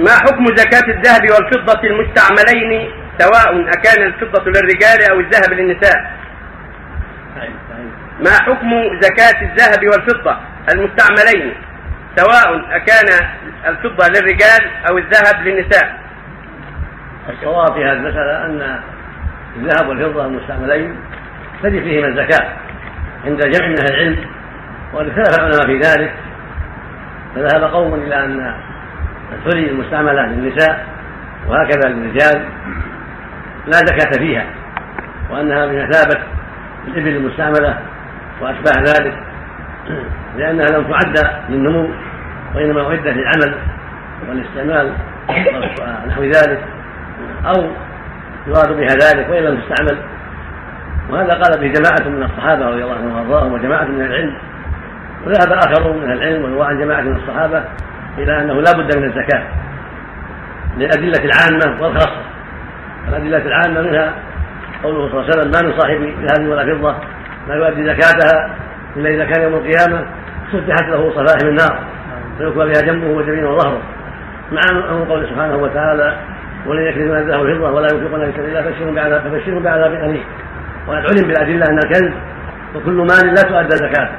ما حكم زكاة الذهب والفضة المستعملين سواء أكان الفضة للرجال أو الذهب للنساء؟ ما حكم زكاة الذهب والفضة المستعملين سواء أكان الفضة للرجال أو الذهب للنساء؟ الصواب في هذه المسألة أن الذهب والفضة المستعملين تجب فيهما الزكاة عند جمع من أهل العلم وقد اختلف العلماء في ذلك فذهب قوم إلى أن الحلي المستعملة للنساء وهكذا للرجال لا زكاة فيها وأنها بمثابة الإبل المستعملة وأشباه ذلك لأنها لم تعد للنمو وإنما أعدت للعمل والاستعمال ونحو ذلك أو يراد بها ذلك وإن لم تستعمل. وهذا قال به جماعة من الصحابة رضي الله عنهم وأرضاهم وجماعة من العلم وذهب آخرون من العلم وروى عن جماعة من الصحابة إلى أنه لا بد من الزكاة للأدلة العامة والخاصة. الأدلة العامة منها قوله صلى الله عليه وسلم ما من صاحب ذهب ولا فضة لا يؤدي زكاتها إلا إذا كان يوم القيامة فتحت له صفائح من النار فيكوى بها جنبه وجبينه وظهره. مع أن قوله سبحانه وتعالى ولن يكنزون الذهب والفضة ولا ينفقون في سبيل الله فبشرهم بعذاب فبشرهم بعذاب أليم. وقد علم بالأدلة أن الكنز وكل مال لا تؤدى زكاته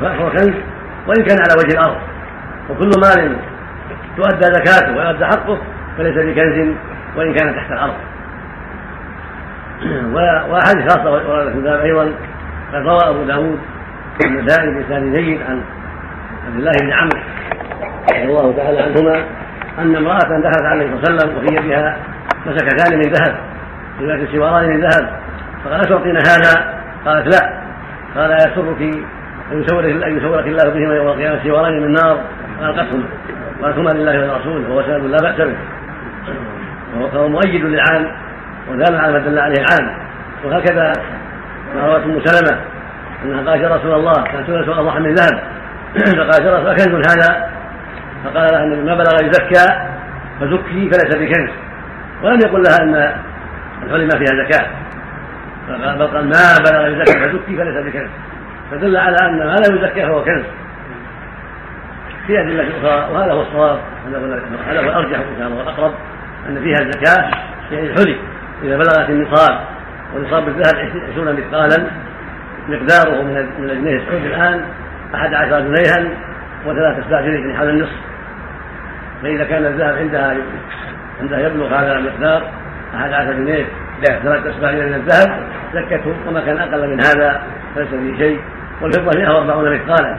فهو كنز وإن كان على وجه الأرض. وكل مال تؤدى زكاته ويؤدى حقه فليس بكنز وإن كان تحت الأرض. وأحاديث خاصة وردت في الباب أيضا قد روى أبو داود النسائي بإسناد جيد عن عبد الله بن عمرو رضي الله تعالى عنهما أن امرأة دخلت على النبي صلى الله عليه وسلم وفي يدها مسكتان من ذهب في سواران من ذهب فقال أتعطينا هذا؟ قالت لا. قال يسرك أن يسورك أن يسورك الله بهما يوم القيامة سوارين من نار قسم قالتهما لله ولرسوله وهو سند لا بأس به. فهو مؤيد للعام ودال على ما دل عليه العام وهكذا ما روت ام سلمة أنها قالت يا رسول الله كانت رسول الله من ذهب. فقالت يا رسول كنز هذا؟ فقال لها النبي ما بلغ يزكى فزكي فليس بكنز. ولم يقل لها أن الحلم فيها زكاة. بل قال ما بلغ يزكى فزكي فليس بكنز. فدل على أن ما لا يزكى فهو كنز. في أدلة أخرى وهذا هو الصواب. هذا هو الأرجح إن شاء الله. والأقرب أن فيها الزكاة يعني الحلي إذا بلغت النصاب. ونصاب الذهب عشرون مثقالا. مقداره من من الجنيه السعودي الآن أحد عشر جنيها وثلاثة أسباع جنيه يعني حول النصف. فإذا كان الذهب عندها عندها يبلغ هذا المقدار أحد عشر جنيه ثلاثة أسباع من الذهب زكته وما كان أقل من هذا فليس فيه شيء. والفضة 140 مثقالا.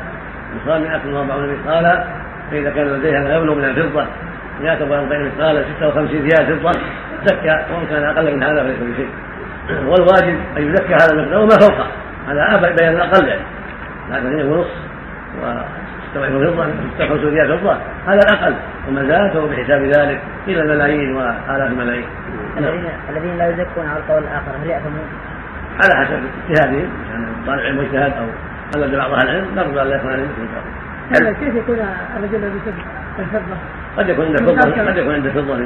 نصاب 140 مثقالا فإذا كان لديها يبلغ من الفضة 140 مثقالا 56 ريال فضة زكى وإن كان أقل من هذا فليس بشيء. والواجب أن يزكى هذا المقدار وما فوقه. هذا بيان الأقل يعني. ثلاثة ونص وستة فضة 56 ريال فضة. هذا الأقل. وما زاد فهو بحساب ذلك إلى الملايين وآلاف الملايين. الذين الذين لا يزكون على القول الآخر هل يأثمون؟ على حسب اجتهادهم يعني طالب علم واجتهاد أو قلد بعض أهل العلم نرجو أن لا يكون عليه مثل كيف يكون الرجل الذي الفضة. قد يكون عنده فضة قد يكون عنده فضة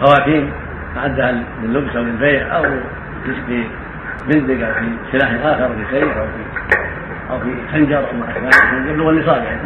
خواتيم أعدها لللبس أو للبيع أو في بندق أو في سلاح آخر في سيف أو في أو في خنجر أو ما أشبه يبلغ النصاب يعني.